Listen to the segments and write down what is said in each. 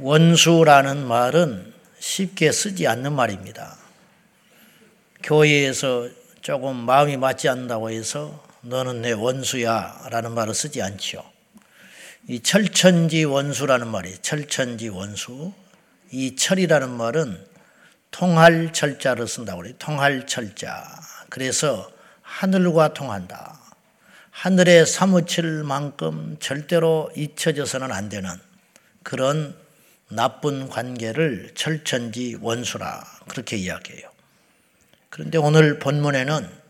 원수라는 말은 쉽게 쓰지 않는 말입니다. 교회에서 조금 마음이 맞지 않는다고 해서 너는 내 원수야 라는 말을 쓰지 않죠. 이 철천지 원수라는 말이 철천지 원수. 이 철이라는 말은 통할 철자를 쓴다고 그래요. 통할 철자. 그래서 하늘과 통한다. 하늘에 사무칠 만큼 절대로 잊혀져서는 안 되는 그런 나쁜 관계를 철천지 원수라 그렇게 이야기해요. 그런데 오늘 본문에는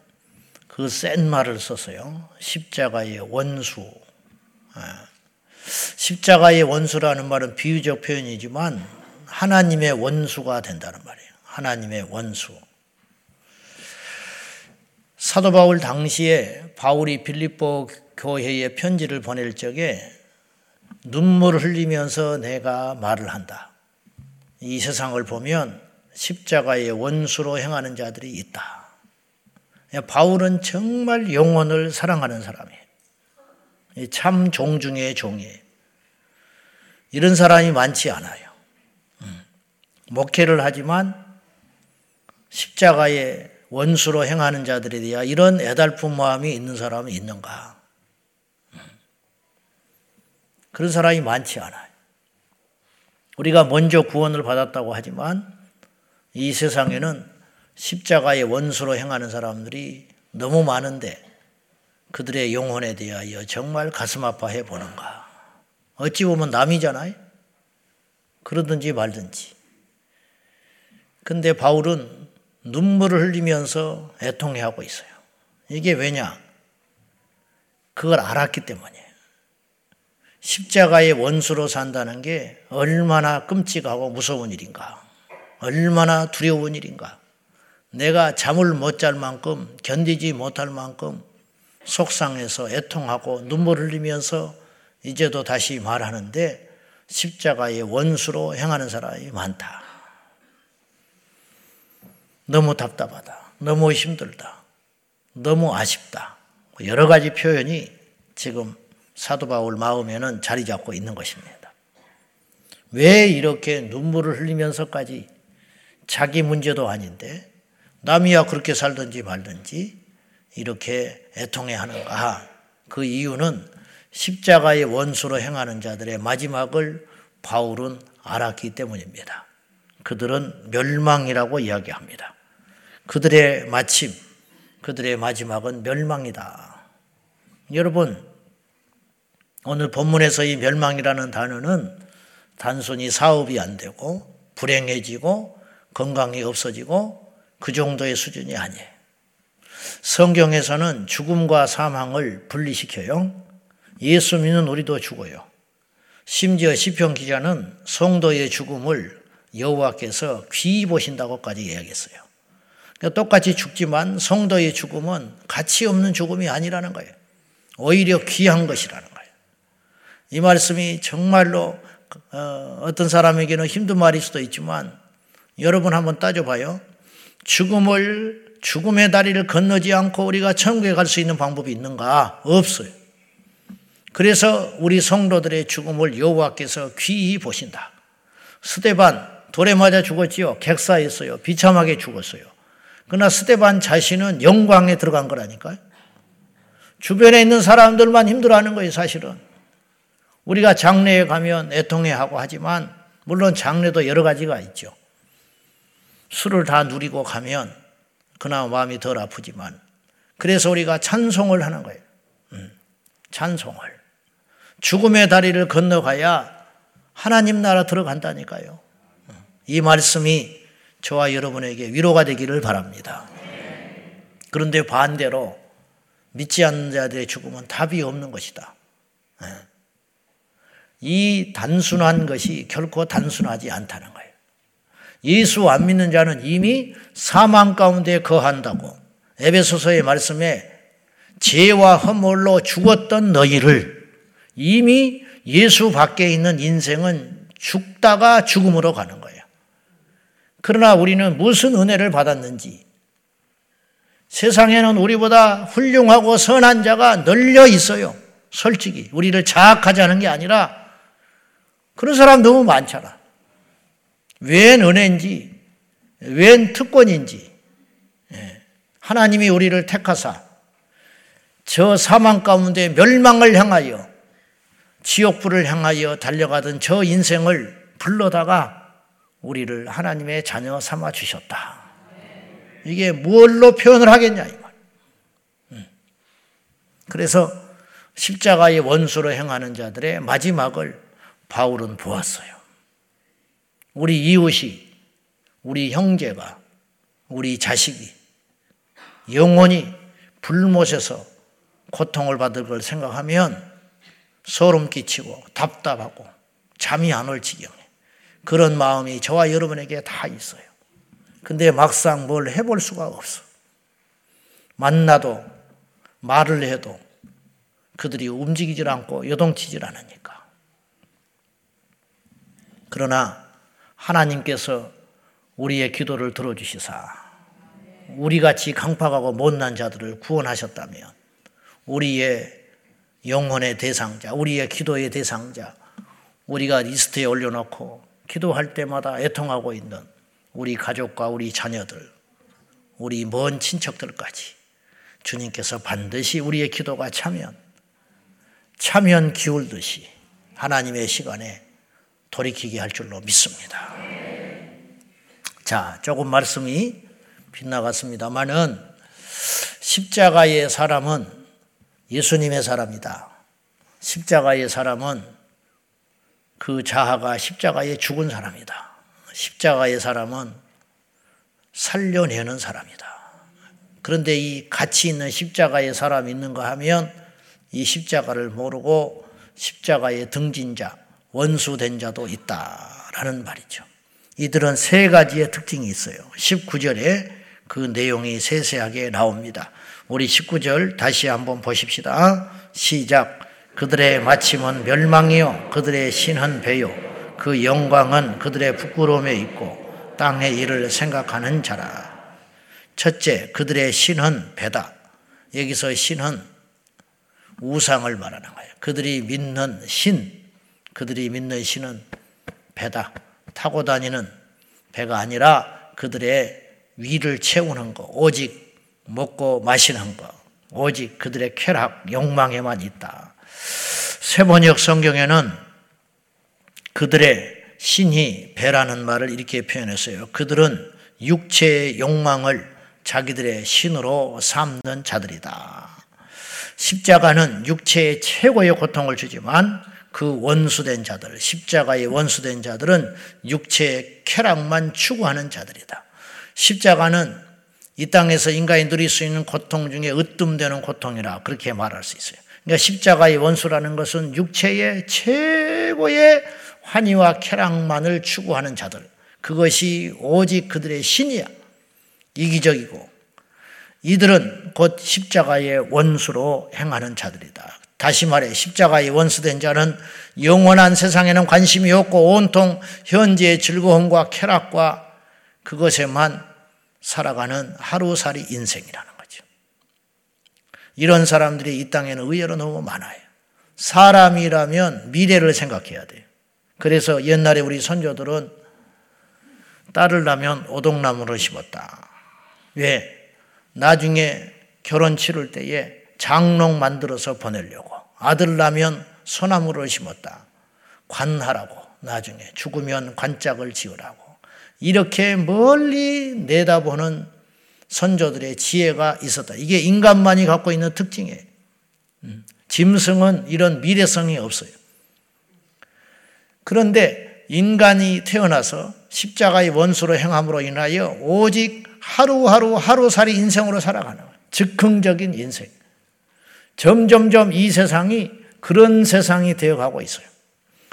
그 센 말을 썼어요. 십자가의 원수. 아, 십자가의 원수라는 말은 비유적 표현이지만 하나님의 원수가 된다는 말이에요. 하나님의 원수. 사도 바울 당시에 바울이 빌립보 교회에 편지를 보낼 적에 눈물을 흘리면서 내가 말을 한다. 이 세상을 보면 십자가의 원수로 행하는 자들이 있다. 바울은 정말 영혼을 사랑하는 사람이에요. 참 종 중의 종이에요. 이런 사람이 많지 않아요. 음. 목회를 하지만 십자가의 원수로 행하는 자들에 대한 이런 애달픈 마음이 있는 사람이 있는가? 음. 그런 사람이 많지 않아요. 우리가 먼저 구원을 받았다고 하지만 이 세상에는 십자가의 원수로 행하는 사람들이 너무 많은데 그들의 영혼에 대하여 정말 가슴 아파해 보는가. 어찌 보면 남이잖아요. 그러든지 말든지. 근데 바울은 눈물을 흘리면서 애통해 하고 있어요. 이게 왜냐? 그걸 알았기 때문이에요. 십자가의 원수로 산다는 게 얼마나 끔찍하고 무서운 일인가. 얼마나 두려운 일인가. 내가 잠을 못 잘 만큼 견디지 못할 만큼 속상해서 애통하고 눈물 흘리면서 이제도 다시 말하는데 십자가의 원수로 행하는 사람이 많다. 너무 답답하다. 너무 힘들다. 너무 아쉽다. 여러 가지 표현이 지금 사도 바울 마음에는 자리 잡고 있는 것입니다. 왜 이렇게 눈물을 흘리면서까지 자기 문제도 아닌데 남이야 그렇게 살든지 말든지 이렇게 애통해 하는가? 그 이유는 십자가의 원수로 행하는 자들의 마지막을 바울은 알았기 때문입니다. 그들은 멸망이라고 이야기합니다. 그들의 마침, 그들의 마지막은 멸망이다. 여러분, 오늘 본문에서 이 멸망이라는 단어는 단순히 사업이 안 되고 불행해지고 건강이 없어지고 그 정도의 수준이 아니에요. 성경에서는 죽음과 사망을 분리시켜요. 예수 믿는 우리도 죽어요. 심지어 시편 기자는 성도의 죽음을 여호와께서 귀히 보신다고까지 이야기했어요. 그러니까 똑같이 죽지만 성도의 죽음은 가치 없는 죽음이 아니라는 거예요. 오히려 귀한 것이라는 거예요. 이 말씀이 정말로 어, 어떤 사람에게는 힘든 말일 수도 있지만 여러분 한번 따져봐요. 죽음을 죽음의 다리를 건너지 않고 우리가 천국에 갈 수 있는 방법이 있는가? 없어요. 그래서 우리 성도들의 죽음을 여호와께서 귀히 보신다. 스테반 돌에 맞아 죽었지요. 객사했어요. 비참하게 죽었어요. 그러나 스테반 자신은 영광에 들어간 거라니까요. 주변에 있는 사람들만 힘들어하는 거예요, 사실은. 우리가 장례에 가면 애통해 하고 하지만 물론 장례도 여러 가지가 있죠. 술을 다 누리고 가면 그나마 마음이 덜 아프지만 그래서 우리가 찬송을 하는 거예요. 음, 찬송을. 죽음의 다리를 건너가야 하나님 나라 들어간다니까요. 음, 이 말씀이 저와 여러분에게 위로가 되기를 바랍니다. 그런데 반대로 믿지 않는 자들의 죽음은 답이 없는 것이다. 예. 이 단순한 것이 결코 단순하지 않다는 거예요. 예수 안 믿는 자는 이미 사망 가운데 거한다고 에베소서의 말씀에 죄와 허물로 죽었던 너희를 이미 예수 밖에 있는 인생은 죽다가 죽음으로 가는 거예요. 그러나 우리는 무슨 은혜를 받았는지 세상에는 우리보다 훌륭하고 선한 자가 널려 있어요. 솔직히 우리를 자학하지 않은 게 아니라 그런 사람 너무 많잖아. 웬 은혜인지, 웬 특권인지, 예. 하나님이 우리를 택하사 저 사망 가운데 멸망을 향하여 지옥불을 향하여 달려가던 저 인생을 불러다가 우리를 하나님의 자녀 삼아 주셨다. 이게 무엇로 표현을 하겠냐, 이 말. 음. 그래서 십자가의 원수로 행하는 자들의 마지막을 바울은 보았어요. 우리 이웃이, 우리 형제가, 우리 자식이 영원히 불못에서 고통을 받을 걸 생각하면 소름 끼치고 답답하고 잠이 안 올 지경에 그런 마음이 저와 여러분에게 다 있어요. 근데 막상 뭘 해볼 수가 없어. 만나도 말을 해도 그들이 움직이질 않고 요동치질 않으니까. 그러나 하나님께서 우리의 기도를 들어주시사 우리 같이 강팍하고 못난 자들을 구원하셨다면 우리의 영혼의 대상자, 우리의 기도의 대상자, 우리가 리스트에 올려놓고 기도할 때마다 애통하고 있는 우리 가족과 우리 자녀들, 우리 먼 친척들까지 주님께서 반드시 우리의 기도가 차면, 차면 기울듯이 하나님의 시간에 돌이키게 할 줄로 믿습니다. 자, 조금 말씀이 빗나갔습니다만은 십자가의 사람은 예수님의 사람이다. 십자가의 사람은 그 자아가 십자가에 죽은 사람이다. 십자가의 사람은 살려내는 사람이다. 그런데 이 가치 있는 십자가의 사람 있는가 하면 이 십자가를 모르고 십자가의 등진 자, 원수된 자도 있다라는 말이죠. 이들은 세 가지의 특징이 있어요. 19절에 그 내용이 세세하게 나옵니다. 우리 19절 다시 한번 보십시다. 시작. 그들의 마침은 멸망이요. 그들의 신은 배요. 그 영광은 그들의 부끄러움에 있고 땅의 일을 생각하는 자라. 첫째, 그들의 신은 배다. 여기서 신은 우상을 말하는 거예요. 그들이 믿는 신, 그들이 믿는 신은 배다. 타고 다니는 배가 아니라 그들의 위를 채우는 거, 오직 먹고 마시는 것, 오직 그들의 쾌락, 욕망에만 있다. 세번역 성경에는 그들의 신이 배라는 말을 이렇게 표현했어요. 그들은 육체의 욕망을 자기들의 신으로 삼는 자들이다. 십자가는 육체의 최고의 고통을 주지만 그 원수된 자들, 십자가의 원수된 자들은 육체의 쾌락만 추구하는 자들이다. 십자가는 이 땅에서 인간이 누릴 수 있는 고통 중에 으뜸되는 고통이라 그렇게 말할 수 있어요. 그러니까 십자가의 원수라는 것은 육체의 최고의 환희와 쾌락만을 추구하는 자들. 그것이 오직 그들의 신이야. 이기적이고 이들은 곧 십자가의 원수로 행하는 자들이다. 다시 말해 십자가의 원수된 자는 영원한 세상에는 관심이 없고 온통 현재의 즐거움과 쾌락과 그것에만 살아가는 하루살이 인생이라는 거죠. 이런 사람들이 이 땅에는 의외로 너무 많아요. 사람이라면 미래를 생각해야 돼요. 그래서 옛날에 우리 선조들은 딸을 낳으면 오동나무를 심었다. 왜? 나중에 결혼 치를 때에 장롱 만들어서 보내려고. 아들 낳으면 소나무를 심었다. 관하라고. 나중에 죽으면 관짝을 지으라고. 이렇게 멀리 내다보는 선조들의 지혜가 있었다. 이게 인간만이 갖고 있는 특징이에요. 음, 짐승은 이런 미래성이 없어요. 그런데 인간이 태어나서 십자가의 원수로 행함으로 인하여 오직 하루하루 하루살이 인생으로 살아가는. 즉흥적인 인생. 점점점 이 세상이 그런 세상이 되어가고 있어요.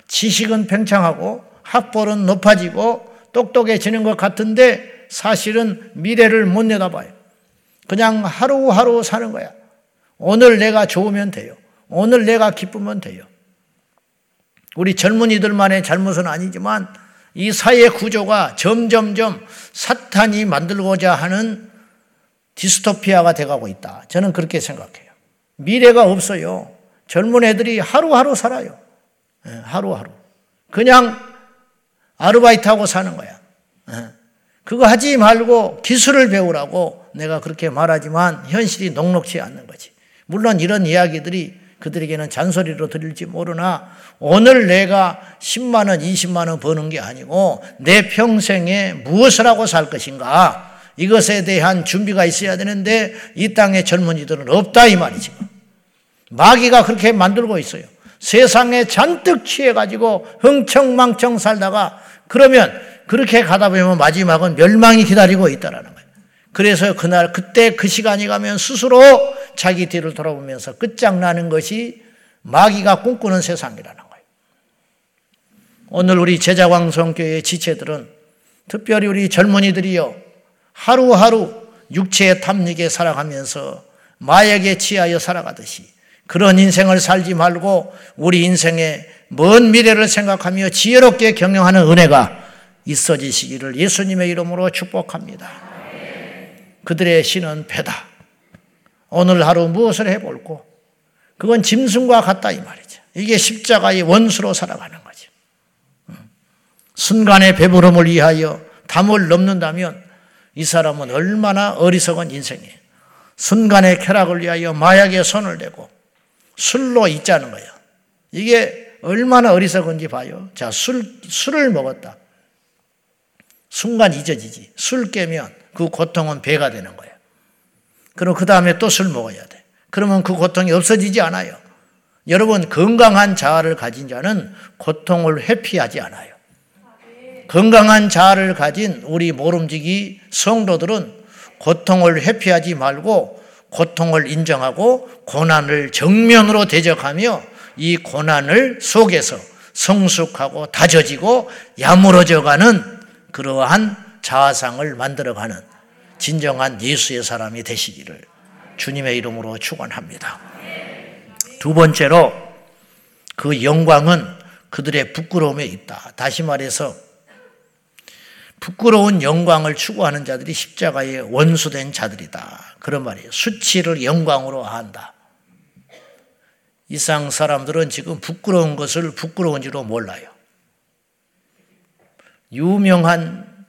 지식은 팽창하고 학벌은 높아지고 똑똑해지는 것 같은데 사실은 미래를 못 내다봐요. 그냥 하루하루 사는 거야. 오늘 내가 좋으면 돼요. 오늘 내가 기쁘면 돼요. 우리 젊은이들만의 잘못은 아니지만 이 사회 구조가 점점점 사탄이 만들고자 하는 디스토피아가 돼가고 있다. 저는 그렇게 생각해요. 미래가 없어요. 젊은 애들이 하루하루 살아요. 예, 하루하루. 그냥 아르바이트하고 사는 거야. 어. 그거 하지 말고 기술을 배우라고 내가 그렇게 말하지만 현실이 녹록치 않는 거지. 물론 이런 이야기들이 그들에게는 잔소리로 들릴지 모르나 오늘 내가 10만 원, 20만 원 버는 게 아니고 내 평생에 무엇을 하고 살 것인가 이것에 대한 준비가 있어야 되는데 이 땅의 젊은이들은 없다 이 말이지. 마귀가 그렇게 만들고 있어요. 세상에 잔뜩 취해가지고 흥청망청 살다가 그러면 그렇게 가다 보면 마지막은 멸망이 기다리고 있다라는 거예요. 그래서 그날 그때 그 시간이 가면 스스로 자기 뒤를 돌아보면서 끝장나는 것이 마귀가 꿈꾸는 세상이라는 거예요. 오늘 우리 제자광성교회 지체들은 특별히 우리 젊은이들이요 하루하루 육체의 탐닉에 살아가면서 마약에 취하여 살아가듯이 그런 인생을 살지 말고 우리 인생의 먼 미래를 생각하며 지혜롭게 경영하는 은혜가 있어지시기를 예수님의 이름으로 축복합니다. 그들의 신은 배다. 오늘 하루 무엇을 해볼고 그건 짐승과 같다 이 말이죠. 이게 십자가의 원수로 살아가는 거죠. 순간의 배부름을 위하여 담을 넘는다면 이 사람은 얼마나 어리석은 인생이에요. 순간의 쾌락을 위하여 마약에 손을 대고 술로 있자는 거예요. 이게 얼마나 어리석은지 봐요. 자, 술, 술을 먹었다. 순간 잊어지지. 술 깨면 그 고통은 배가 되는 거예요. 그럼 그 다음에 또 술 먹어야 돼. 그러면 그 고통이 없어지지 않아요. 여러분, 건강한 자아를 가진 자는 고통을 회피하지 않아요. 건강한 자아를 가진 우리 모름지기 성도들은 고통을 회피하지 말고 고통을 인정하고 고난을 정면으로 대적하며 이 고난을 속에서 성숙하고 다져지고 야무러져 가는 그러한 자아상을 만들어가는 진정한 예수의 사람이 되시기를 주님의 이름으로 축원합니다. 두 번째로 그 영광은 그들의 부끄러움에 있다. 다시 말해서 부끄러운 영광을 추구하는 자들이 십자가의 원수된 자들이다. 그런 말이에요. 수치를 영광으로 한다. 이상 사람들은 지금 부끄러운 것을 부끄러운지로 몰라요. 유명한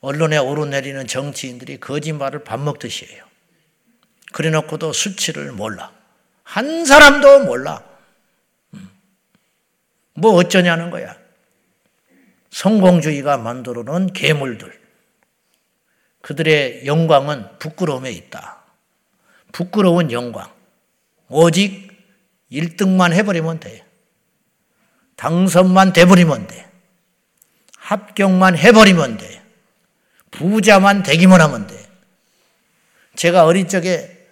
언론에 오르내리는 정치인들이 거짓말을 밥 먹듯이 해요. 그래 놓고도 수치를 몰라. 한 사람도 몰라. 음. 뭐 어쩌냐는 거야. 성공주의가 만들어 놓은 괴물들. 그들의 영광은 부끄러움에 있다. 부끄러운 영광. 오직 1등만 해버리면 돼. 당선만 돼버리면 돼. 합격만 해버리면 돼. 부자만 되기만 하면 돼. 제가 어릴 적에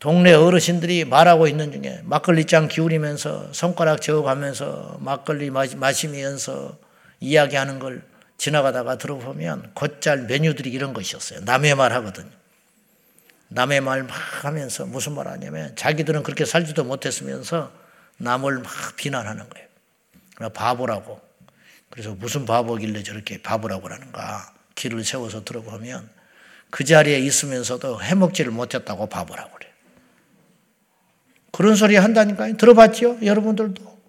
동네 어르신들이 말하고 있는 중에 막걸리잔 기울이면서 손가락 저어가면서 막걸리 마시면서 이야기하는 걸 지나가다가 들어보면 곧잘 메뉴들이 이런 것이었어요. 남의 말 하거든요. 남의 말 막 하면서 무슨 말 하냐면 자기들은 그렇게 살지도 못했으면서 남을 막 비난하는 거예요. 바보라고. 그래서 무슨 바보길래 저렇게 바보라고 하는가. 길을 세워서 들어보면 그 자리에 있으면서도 해먹지를 못했다고 바보라고 그래요. 그런 소리 한다니까요. 들어봤죠? 여러분들도.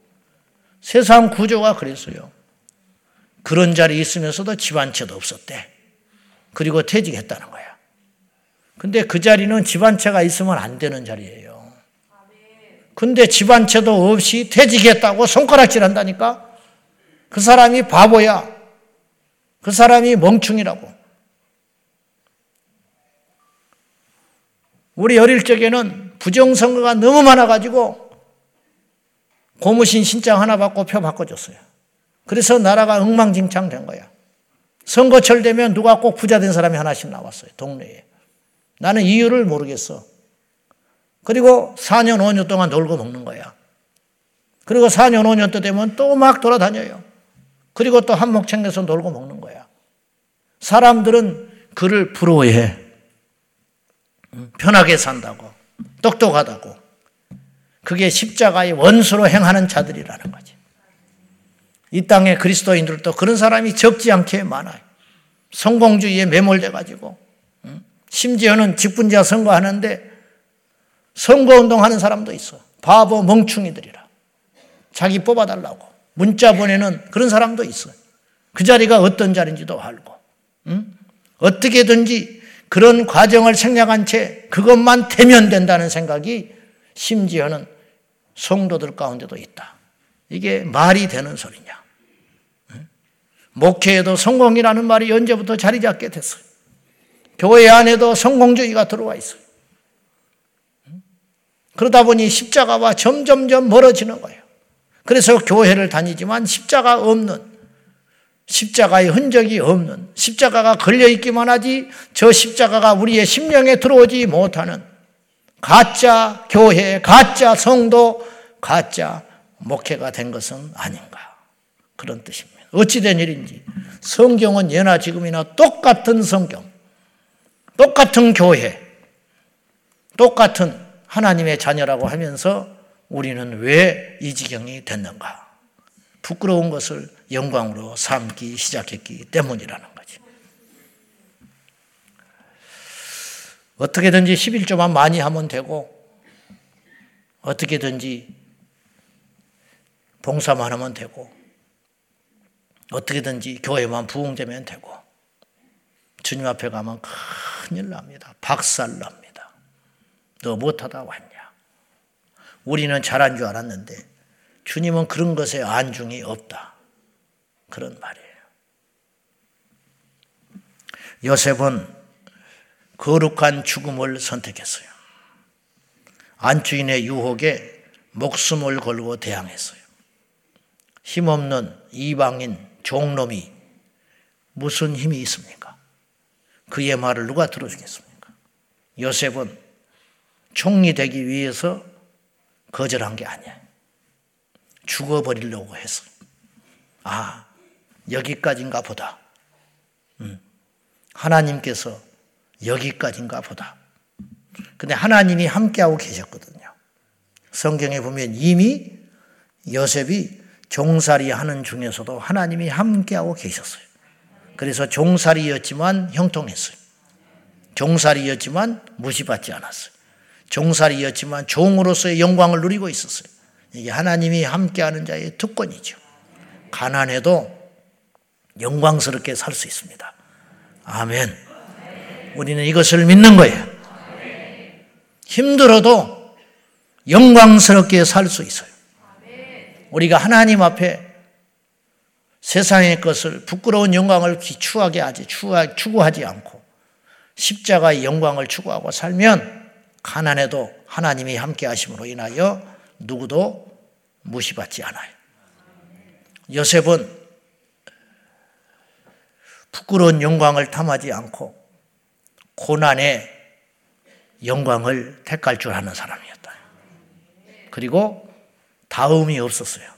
세상 구조가 그랬어요. 그런 자리에 있으면서도 집 한 채도 없었대. 그리고 퇴직했다는 거야. 근데 그 자리는 집 한 채가 있으면 안 되는 자리예요. 근데 집 한 채도 없이 퇴직했다고 손가락질 한다니까? 그 사람이 바보야. 그 사람이 멍충이라고. 우리 어릴 적에는 부정선거가 너무 많아가지고 고무신 신장 하나 받고 표 바꿔줬어요. 그래서 나라가 엉망진창 된 거야. 선거철 되면 누가 꼭 부자 된 사람이 하나씩 나왔어요. 동네에. 나는 이유를 모르겠어. 그리고 4년, 5년 동안 놀고 먹는 거야. 그리고 4년, 5년 또 되면 또 막 돌아다녀요. 그리고 또 한몫 챙겨서 놀고 먹는 거야. 사람들은 그를 부러워해. 편하게 산다고. 똑똑하다고. 그게 십자가의 원수로 행하는 자들이라는 거지. 이 땅의 그리스도인들도 그런 사람이 적지 않게 많아요. 성공주의에 매몰돼 가지고 심지어는 직분자 선거하는데 선거 운동 하는 사람도 있어. 바보 멍충이들이라. 자기 뽑아달라고. 문자 보내는 그런 사람도 있어요. 그 자리가 어떤 자리인지도 알고, 응? 어떻게든지 그런 과정을 생략한 채 그것만 되면 된다는 생각이 심지어는 성도들 가운데도 있다. 이게 말이 되는 소리냐? 목회에도 성공이라는 말이 언제부터 자리 잡게 됐어요. 교회 안에도 성공주의가 들어와 있어요. 그러다 보니 십자가와 점점점 멀어지는 거예요. 그래서 교회를 다니지만 십자가 없는 십자가의 흔적이 없는 십자가가 걸려 있기만 하지 저 십자가가 우리의 심령에 들어오지 못하는 가짜 교회, 가짜 성도, 가짜 목회가 된 것은 아닌가 그런 뜻입니다. 어찌된 일인지 성경은 예나 지금이나 똑같은 성경, 똑같은 교회, 똑같은 하나님의 자녀라고 하면서 우리는 왜 이 지경이 됐는가? 부끄러운 것을 영광으로 삼기 시작했기 때문이라는 거지. 어떻게든지 11조만 많이 하면 되고, 어떻게든지 봉사만 하면 되고, 어떻게든지 교회만 부흥되면 되고, 주님 앞에 가면 큰일 납니다. 박살 납니다. 너 못하다 왔냐? 우리는 잘한 줄 알았는데, 주님은 그런 것에 안중이 없다. 그런 말이에요. 요셉은 거룩한 죽음을 선택했어요. 안주인의 유혹에 목숨을 걸고 대항했어요. 힘없는 이방인 종놈이 무슨 힘이 있습니까? 그의 말을 누가 들어주겠습니까? 요셉은 총리 되기 위해서 거절한 게 아니야. 죽어버리려고 했어. 아, 여기까지인가 보다. 음, 하나님께서 여기까지인가 보다. 근데 하나님이 함께하고 계셨거든요. 성경에 보면 이미 요셉이 종살이 하는 중에서도 하나님이 함께하고 계셨어요. 그래서 종살이였지만 형통했어요. 종살이였지만 무시받지 않았어요. 종살이였지만 종으로서의 영광을 누리고 있었어요. 이게 하나님이 함께하는 자의 특권이죠. 가난해도 영광스럽게 살 수 있습니다. 아멘. 우리는 이것을 믿는 거예요. 힘들어도 영광스럽게 살 수 있어요. 우리가 하나님 앞에 세상의 것을 부끄러운 영광을 추하게 하지 추구하지 않고 십자가의 영광을 추구하고 살면 가난해도 하나님이 함께 하심으로 인하여 누구도 무시받지 않아요. 요셉은 부끄러운 영광을 탐하지 않고 고난의 영광을 택할 줄 아는 사람이었다. 그리고 다음이 없었어요.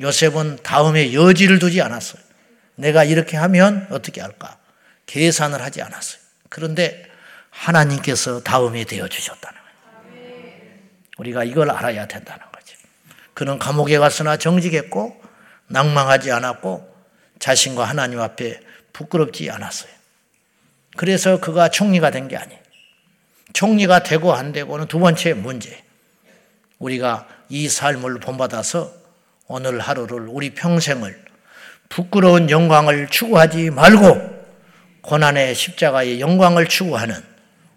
요셉은 다음에 여지를 두지 않았어요. 내가 이렇게 하면 어떻게 할까? 계산을 하지 않았어요. 그런데 하나님께서 다음이 되어 주셨다는 거예요. 우리가 이걸 알아야 된다는 거죠. 그는 감옥에 갔으나 정직했고 낭망하지 않았고 자신과 하나님 앞에 부끄럽지 않았어요. 그래서 그가 총리가 된 게 아니에요. 총리가 되고 안 되고는 두 번째 문제. 우리가 이 삶을 본받아서 오늘 하루를 우리 평생을 부끄러운 영광을 추구하지 말고 고난의 십자가의 영광을 추구하는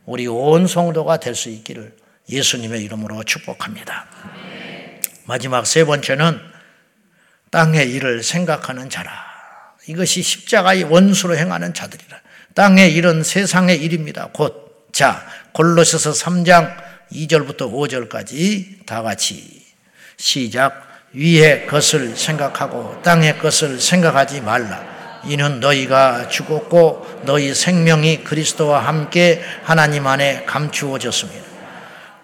우리 온 성도가 될 수 있기를 예수님의 이름으로 축복합니다. 마지막 세 번째는 땅의 일을 생각하는 자라. 이것이 십자가의 원수로 행하는 자들이라. 땅의 일은 세상의 일입니다. 곧, 자, 골로새서 3장 2절부터 5절까지 다 같이 시작. 위의 것을 생각하고 땅의 것을 생각하지 말라. 이는 너희가 죽었고 너희 생명이 그리스도와 함께 하나님 안에 감추어졌습니다.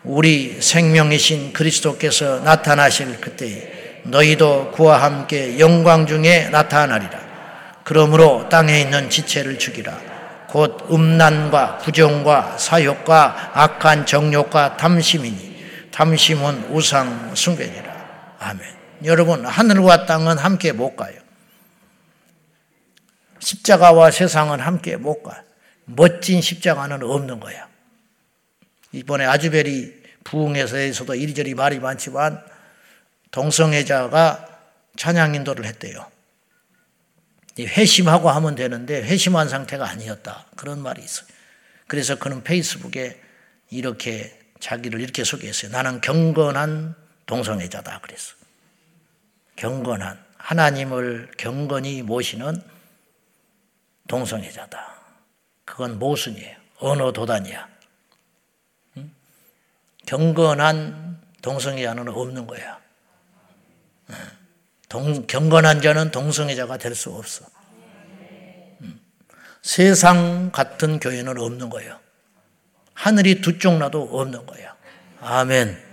우리 생명이신 그리스도께서 나타나실 그때에 너희도 그와 함께 영광 중에 나타나리라. 그러므로 땅에 있는 지체를 죽이라. 곧 음란과 부정과 사욕과 악한 정욕과 탐심이니 탐심은 우상 숭배니라. 아멘. 여러분 하늘과 땅은 함께 못 가요. 십자가와 세상은 함께 못 가. 멋진 십자가는 없는 거야. 이번에 아주베리 부흥회에서도 이리저리 말이 많지만 동성애자가 찬양 인도를 했대요. 회심하고 하면 되는데 회심한 상태가 아니었다. 그런 말이 있어요. 그래서 그는 페이스북에 이렇게 자기를 이렇게 소개했어요. 나는 경건한 동성애자다. 그랬어. 경건한 하나님을 경건히 모시는 동성애자다. 그건 모순이에요. 언어 도단이야. 응? 경건한 동성애자는 없는 거야. 동, 경건한 자는 동성애자가 될 수 없어. 응. 세상 같은 교회는 없는 거예요. 하늘이 두 쪽 나도 없는 거예요. 아멘.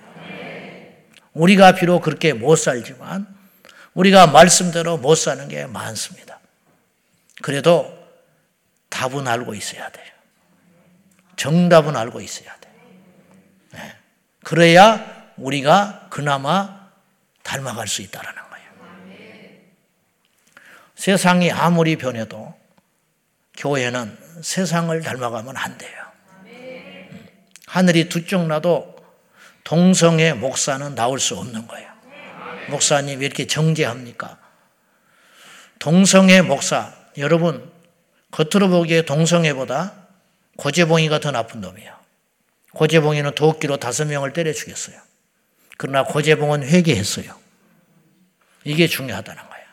우리가 비록 그렇게 못 살지만 우리가 말씀대로 못 사는 게 많습니다. 그래도 답은 알고 있어야 돼요. 정답은 알고 있어야 돼요. 네. 그래야 우리가 그나마 닮아갈 수 있다라는 거예요. 세상이 아무리 변해도 교회는 세상을 닮아가면 안 돼요. 하늘이 두쪽 나도 동성애 목사는 나올 수 없는 거예요. 목사님 이렇게 정죄합니까? 동성애 목사, 여러분, 겉으로 보기에 동성애보다 고재봉이가 더 나쁜 놈이에요. 고재봉이는 도끼로 다섯 명을 때려 죽였어요. 그러나 고재봉은 회개했어요. 이게 중요하다는 거예요.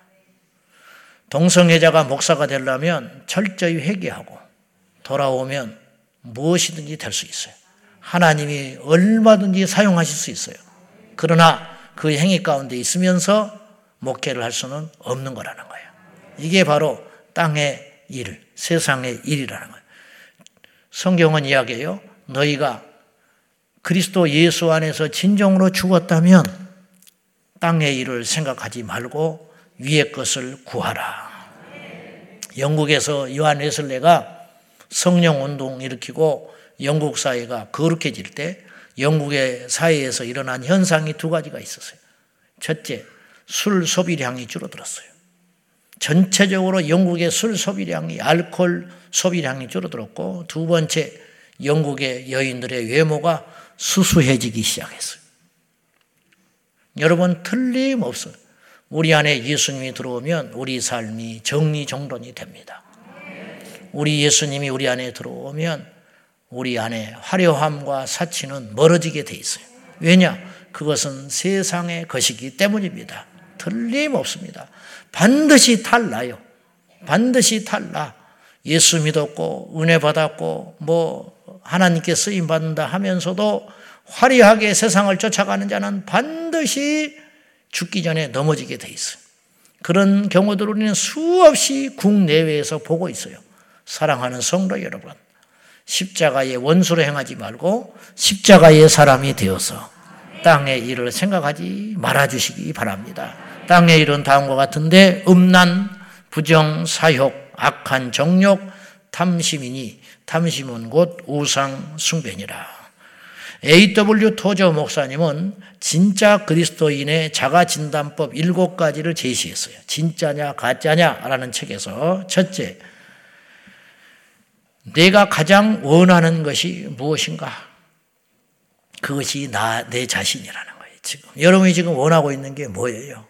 동성애자가 목사가 되려면 철저히 회개하고 돌아오면 무엇이든지 될 수 있어요. 하나님이 얼마든지 사용하실 수 있어요. 그러나 그 행위 가운데 있으면서 목회를 할 수는 없는 거라는 거예요. 이게 바로 땅의 일, 세상의 일이라는 거예요. 성경은 이야기해요. 너희가 그리스도 예수 안에서 진정으로 죽었다면 땅의 일을 생각하지 말고 위의 것을 구하라. 영국에서 요한 웨슬레가 성령 운동 일으키고 영국 사회가 거룩해질 때 영국의 사회에서 일어난 현상이 두 가지가 있었어요. 첫째, 술 소비량이 줄어들었어요. 전체적으로 영국의 술 소비량이 알코올 소비량이 줄어들었고 두 번째 영국의 여인들의 외모가 수수해지기 시작했어요. 여러분 틀림없어요. 우리 안에 예수님이 들어오면 우리 삶이 정리정돈이 됩니다. 우리 예수님이 우리 안에 들어오면 우리 안에 화려함과 사치는 멀어지게 돼 있어요. 왜냐? 그것은 세상의 것이기 때문입니다. 틀림없습니다. 반드시 탈나요. 반드시 탈나. 예수 믿었고 은혜 받았고 뭐 하나님께 쓰임 받는다 하면서도 화려하게 세상을 쫓아가는 자는 반드시 죽기 전에 넘어지게 돼 있어요. 그런 경우들을 우리는 수없이 국내외에서 보고 있어요. 사랑하는 성도 여러분. 십자가의 원수로 행하지 말고 십자가의 사람이 되어서 땅의 일을 생각하지 말아주시기 바랍니다. 땅의 일은 다음과 같은데 음란, 부정, 사욕, 악한 정욕, 탐심이니 탐심은 곧 우상 숭배니라. A.W. 토저 목사님은 진짜 그리스도인의 자가 진단법 일곱 가지를 제시했어요. 진짜냐 가짜냐라는 책에서 첫째 내가 가장 원하는 것이 무엇인가? 그것이 나, 내 자신이라는 거예요, 지금. 여러분이 지금 원하고 있는 게 뭐예요?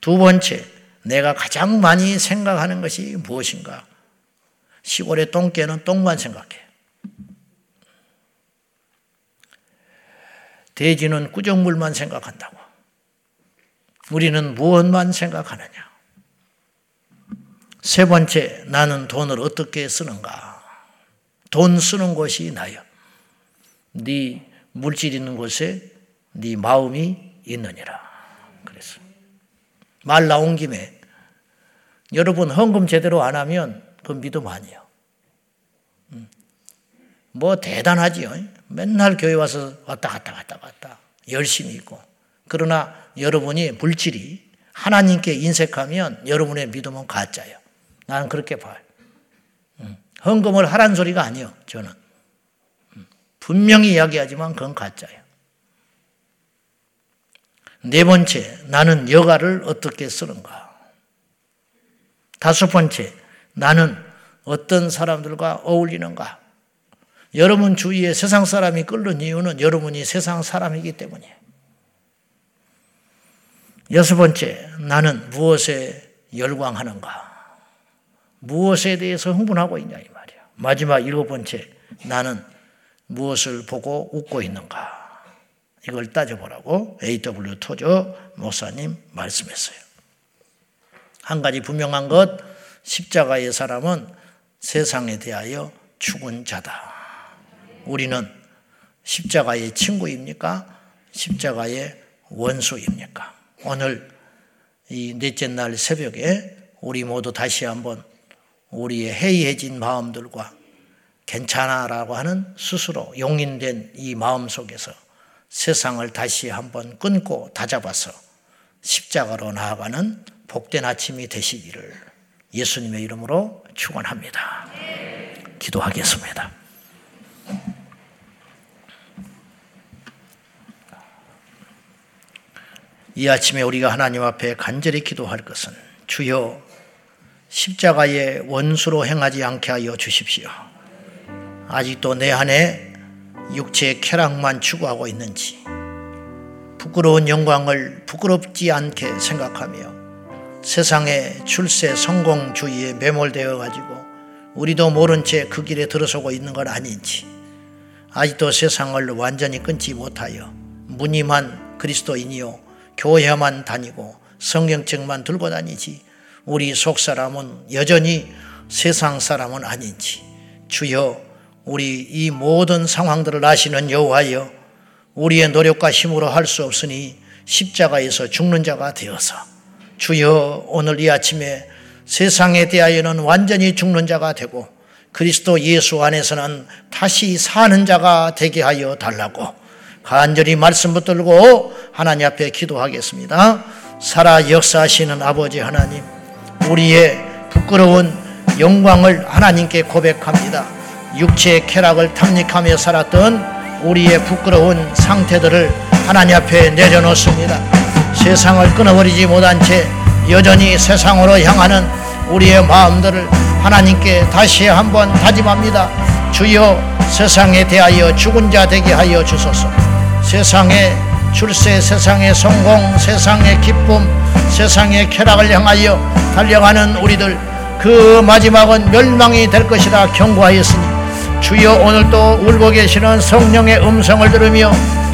두 번째, 내가 가장 많이 생각하는 것이 무엇인가? 시골의 똥개는 똥만 생각해. 돼지는 꾸정물만 생각한다고. 우리는 무엇만 생각하느냐? 세 번째, 나는 돈을 어떻게 쓰는가? 돈 쓰는 곳이 나요. 네 물질 있는 곳에 네 마음이 있느니라. 그래서 말 나온 김에 여러분 헌금 제대로 안 하면 그 믿음 아니에요. 음. 뭐 대단하지요. 맨날 교회 와서 왔다 갔다 갔다 갔다 열심히 있고 그러나 여러분이 물질이 하나님께 인색하면 여러분의 믿음은 가짜예요. 나는 그렇게 봐요. 헌금을 하란 소리가 아니요, 저는. 분명히 이야기하지만 그건 가짜예요. 네 번째, 나는 여가를 어떻게 쓰는가. 다섯 번째, 나는 어떤 사람들과 어울리는가. 여러분 주위에 세상 사람이 끓는 이유는 여러분이 세상 사람이기 때문이에요. 여섯 번째, 나는 무엇에 열광하는가? 무엇에 대해서 흥분하고 있냐 이 말이야. 마지막 일곱 번째, 나는 무엇을 보고 웃고 있는가? 이걸 따져보라고 A.W. 토저 목사님 말씀했어요. 한 가지 분명한 것, 십자가의 사람은 세상에 대하여 죽은 자다. 우리는 십자가의 친구입니까? 십자가의 원수입니까? 오늘 이 넷째 날 새벽에 우리 모두 다시 한번 우리의 해이해진 마음들과 괜찮아라고 하는 스스로 용인된 이 마음 속에서 세상을 다시 한번 끊고 다잡아서 십자가로 나아가는 복된 아침이 되시기를 예수님의 이름으로 축원합니다. 기도하겠습니다. 이 아침에 우리가 하나님 앞에 간절히 기도할 것은 주여 십자가의 원수로 행하지 않게 하여 주십시오. 아직도 내 안에 육체의 쾌락만 추구하고 있는지 부끄러운 영광을 부끄럽지 않게 생각하며 세상의 출세 성공주의에 매몰되어 가지고 우리도 모른 채 그 길에 들어서고 있는 건 아닌지 아직도 세상을 완전히 끊지 못하여 무늬만 그리스도인이요 교회만 다니고 성경책만 들고 다니지 우리 속 사람은 여전히 세상 사람은 아닌지 주여 우리 이 모든 상황들을 아시는 여호와여 우리의 노력과 힘으로 할 수 없으니 십자가에서 죽는 자가 되어서 주여 오늘 이 아침에 세상에 대하여는 완전히 죽는 자가 되고 그리스도 예수 안에서는 다시 사는 자가 되게 하여 달라고 간절히 말씀 붙들고 하나님 앞에 기도하겠습니다. 살아 역사하시는 아버지 하나님, 우리의 부끄러운 영광을 하나님께 고백합니다. 육체의 쾌락을 탐닉하며 살았던 우리의 부끄러운 상태들을 하나님 앞에 내려놓습니다. 세상을 끊어버리지 못한 채 여전히 세상으로 향하는 우리의 마음들을 하나님께 다시 한번 다짐합니다. 주여 세상에 대하여 죽은 자 되게 하여 주소서. 세상의 출세, 세상의 성공, 세상의 기쁨, 세상의 쾌락을 향하여 달려가는 우리들 그 마지막은 멸망이 될 것이라 경고하였으니 주여 오늘도 울고 계시는 성령의 음성을 들으며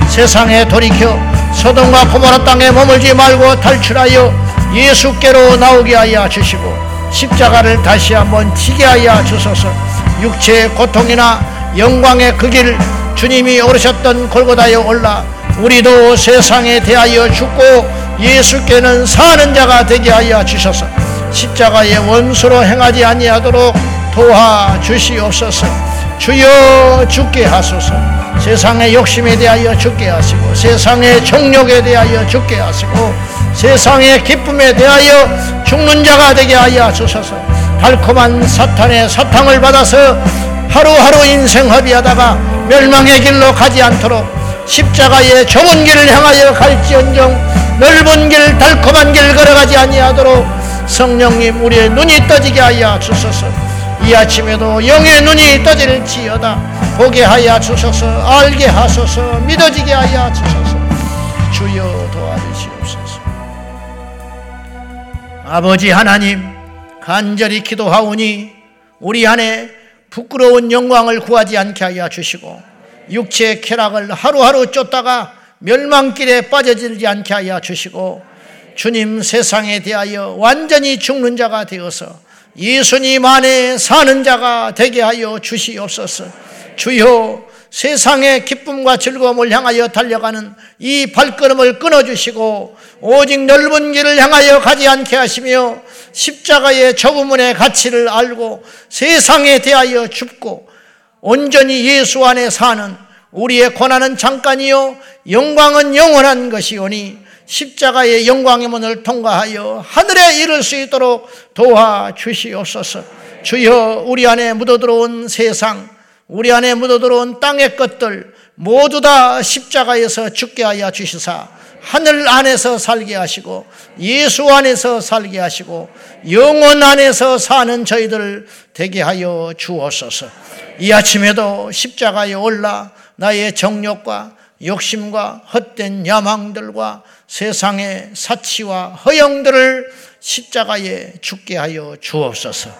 세상에 돌이켜 소돔과 고모라 땅에 머물지 말고 탈출하여 예수께로 나오게 하여 주시고 십자가를 다시 한번 지게 하여 주소서. 육체의 고통이나 영광의 그 길 주님이 오르셨던 골고다에 올라 우리도 세상에 대하여 죽고 예수께는 사는 자가 되게 하여 주셔서. 십자가의 원수로 행하지 아니하도록 도와 주시옵소서. 주여 죽게 하소서. 세상의 욕심에 대하여 죽게 하시고 세상의 정욕에 대하여 죽게 하시고 세상의 기쁨에 대하여 죽는 자가 되게 하여 주소서. 달콤한 사탄의 사탕을 받아서 하루하루 인생 허비하다가 멸망의 길로 가지 않도록 십자가의 좁은 길을 향하여 갈지언정 넓은 길 달콤한 길 걸어가지 아니하도록 성령님 우리의 눈이 떠지게 하여 주소서. 이 아침에도 영의 눈이 떠질지어다. 보게 하여 주소서. 알게 하소서. 믿어지게 하여 주소서. 주여 도와주시옵소서. 아버지 하나님 간절히 기도하오니 우리 안에 부끄러운 영광을 구하지 않게 하여 주시고 육체의 쾌락을 하루하루 쫓다가 멸망길에 빠져들지 않게 하여 주시고 주님 세상에 대하여 완전히 죽는 자가 되어서 예수님 안에 사는 자가 되게 하여 주시옵소서. 주여 세상의 기쁨과 즐거움을 향하여 달려가는 이 발걸음을 끊어주시고 오직 넓은 길을 향하여 가지 않게 하시며 십자가의 저부문의 가치를 알고 세상에 대하여 죽고 온전히 예수 안에 사는 우리의 고난은 잠깐이요 영광은 영원한 것이오니 십자가의 영광의 문을 통과하여 하늘에 이를 수 있도록 도와 주시옵소서. 주여 우리 안에 묻어 들어온 세상, 우리 안에 묻어 들어온 땅의 것들 모두 다 십자가에서 죽게 하여 주시사 하늘 안에서 살게 하시고 예수 안에서 살게 하시고 영원 안에서 사는 저희들 되게 하여 주옵소서. 이 아침에도 십자가에 올라 나의 정욕과 욕심과 헛된 야망들과 세상의 사치와 허영들을 십자가에 죽게 하여 주옵소서.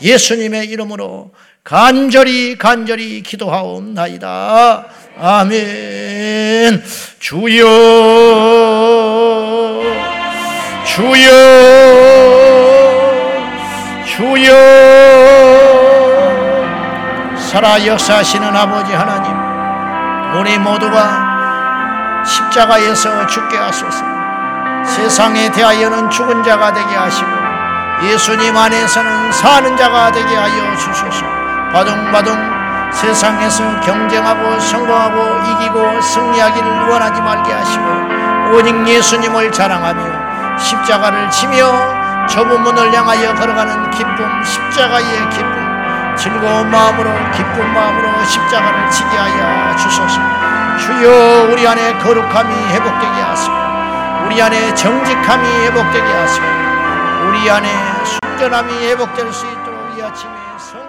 예수님의 이름으로 간절히 간절히 기도하옵나이다. 아멘. 주여, 주여, 주여, 살아 역사하시는 아버지 하나님, 우리 모두가 십자가에서 죽게 하소서. 세상에 대하여는 죽은 자가 되게 하시고 예수님 안에서는 사는 자가 되게 하여 주소서. 바둥바둥 세상에서 경쟁하고 성공하고 이기고 승리하기를 원하지 말게 하시고 오직 예수님을 자랑하며 십자가를 치며 좁은 문을 향하여 걸어가는 기쁨 십자가의 기쁨 즐거운 마음으로 기쁜 마음으로 십자가를 지게 하여 주소서. 주여 우리 안에 거룩함이 회복되게 하시고 우리 안에 정직함이 회복되게 하시고 우리 안에 순전함이 회복될 수 있도록 이 아침에 부어